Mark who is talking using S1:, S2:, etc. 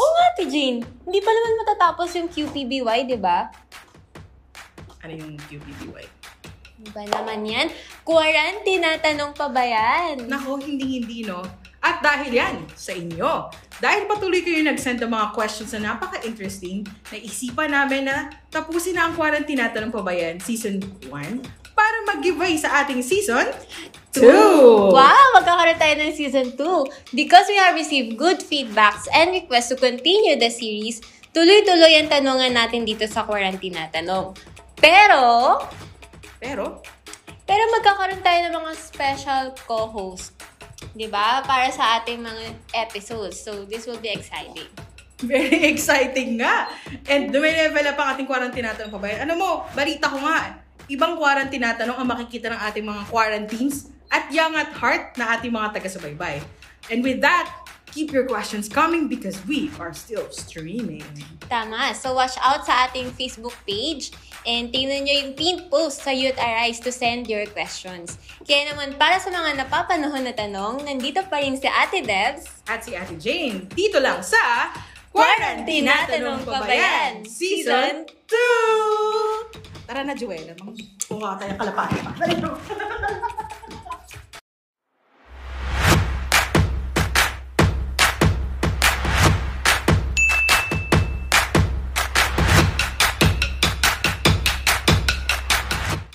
S1: Oo nga, Ate Jane. Hindi pa naman matatapos yung QPBY, di ba?
S2: Ano yung QPBY?
S1: Ba naman yan? Quarantine na tanong pa ba yan?
S2: Nako, hindi-hindi, no? At dahil yan, sa inyo. Dahil patuloy kayo nag-send ng mga questions na napaka-interesting, naisipan namin na tapusin na ang quarantine natin ng pabayan season 1 para mag-giveaway sa ating season 2!
S1: Wow! Magkakaroon tayo ng season 2. Because we have received good feedbacks and requests to continue the series, tuloy-tuloy ang tanungan natin dito sa Quarantine na Tanong. Pero,
S2: Pero,
S1: pero magkakaroon tayo ng mga special co-host. 'Di ba? Para sa ating mga episodes. So, this will be exciting.
S2: very exciting nga! And dumilevel up ang ating quarantine natin pabayan. Ano mo, balita ko nga, ibang quarantine na tanong ang makikita ng ating mga quarantines at young at heart na ating mga taga-subaybay. And with that, keep your questions coming because we are still streaming.
S1: Tama. So, watch out sa ating Facebook page and tingnan nyo yung pinned post sa Youth Arise to send your questions. Kaya naman, para sa mga napapanahon na tanong, nandito pa rin si Ate Debs.
S2: At si Ate Jane, dito lang sa
S1: Quarantine na Tanong Pabayan,
S2: Season 2! Tara na, Joella. Mga tayo kalapati pa.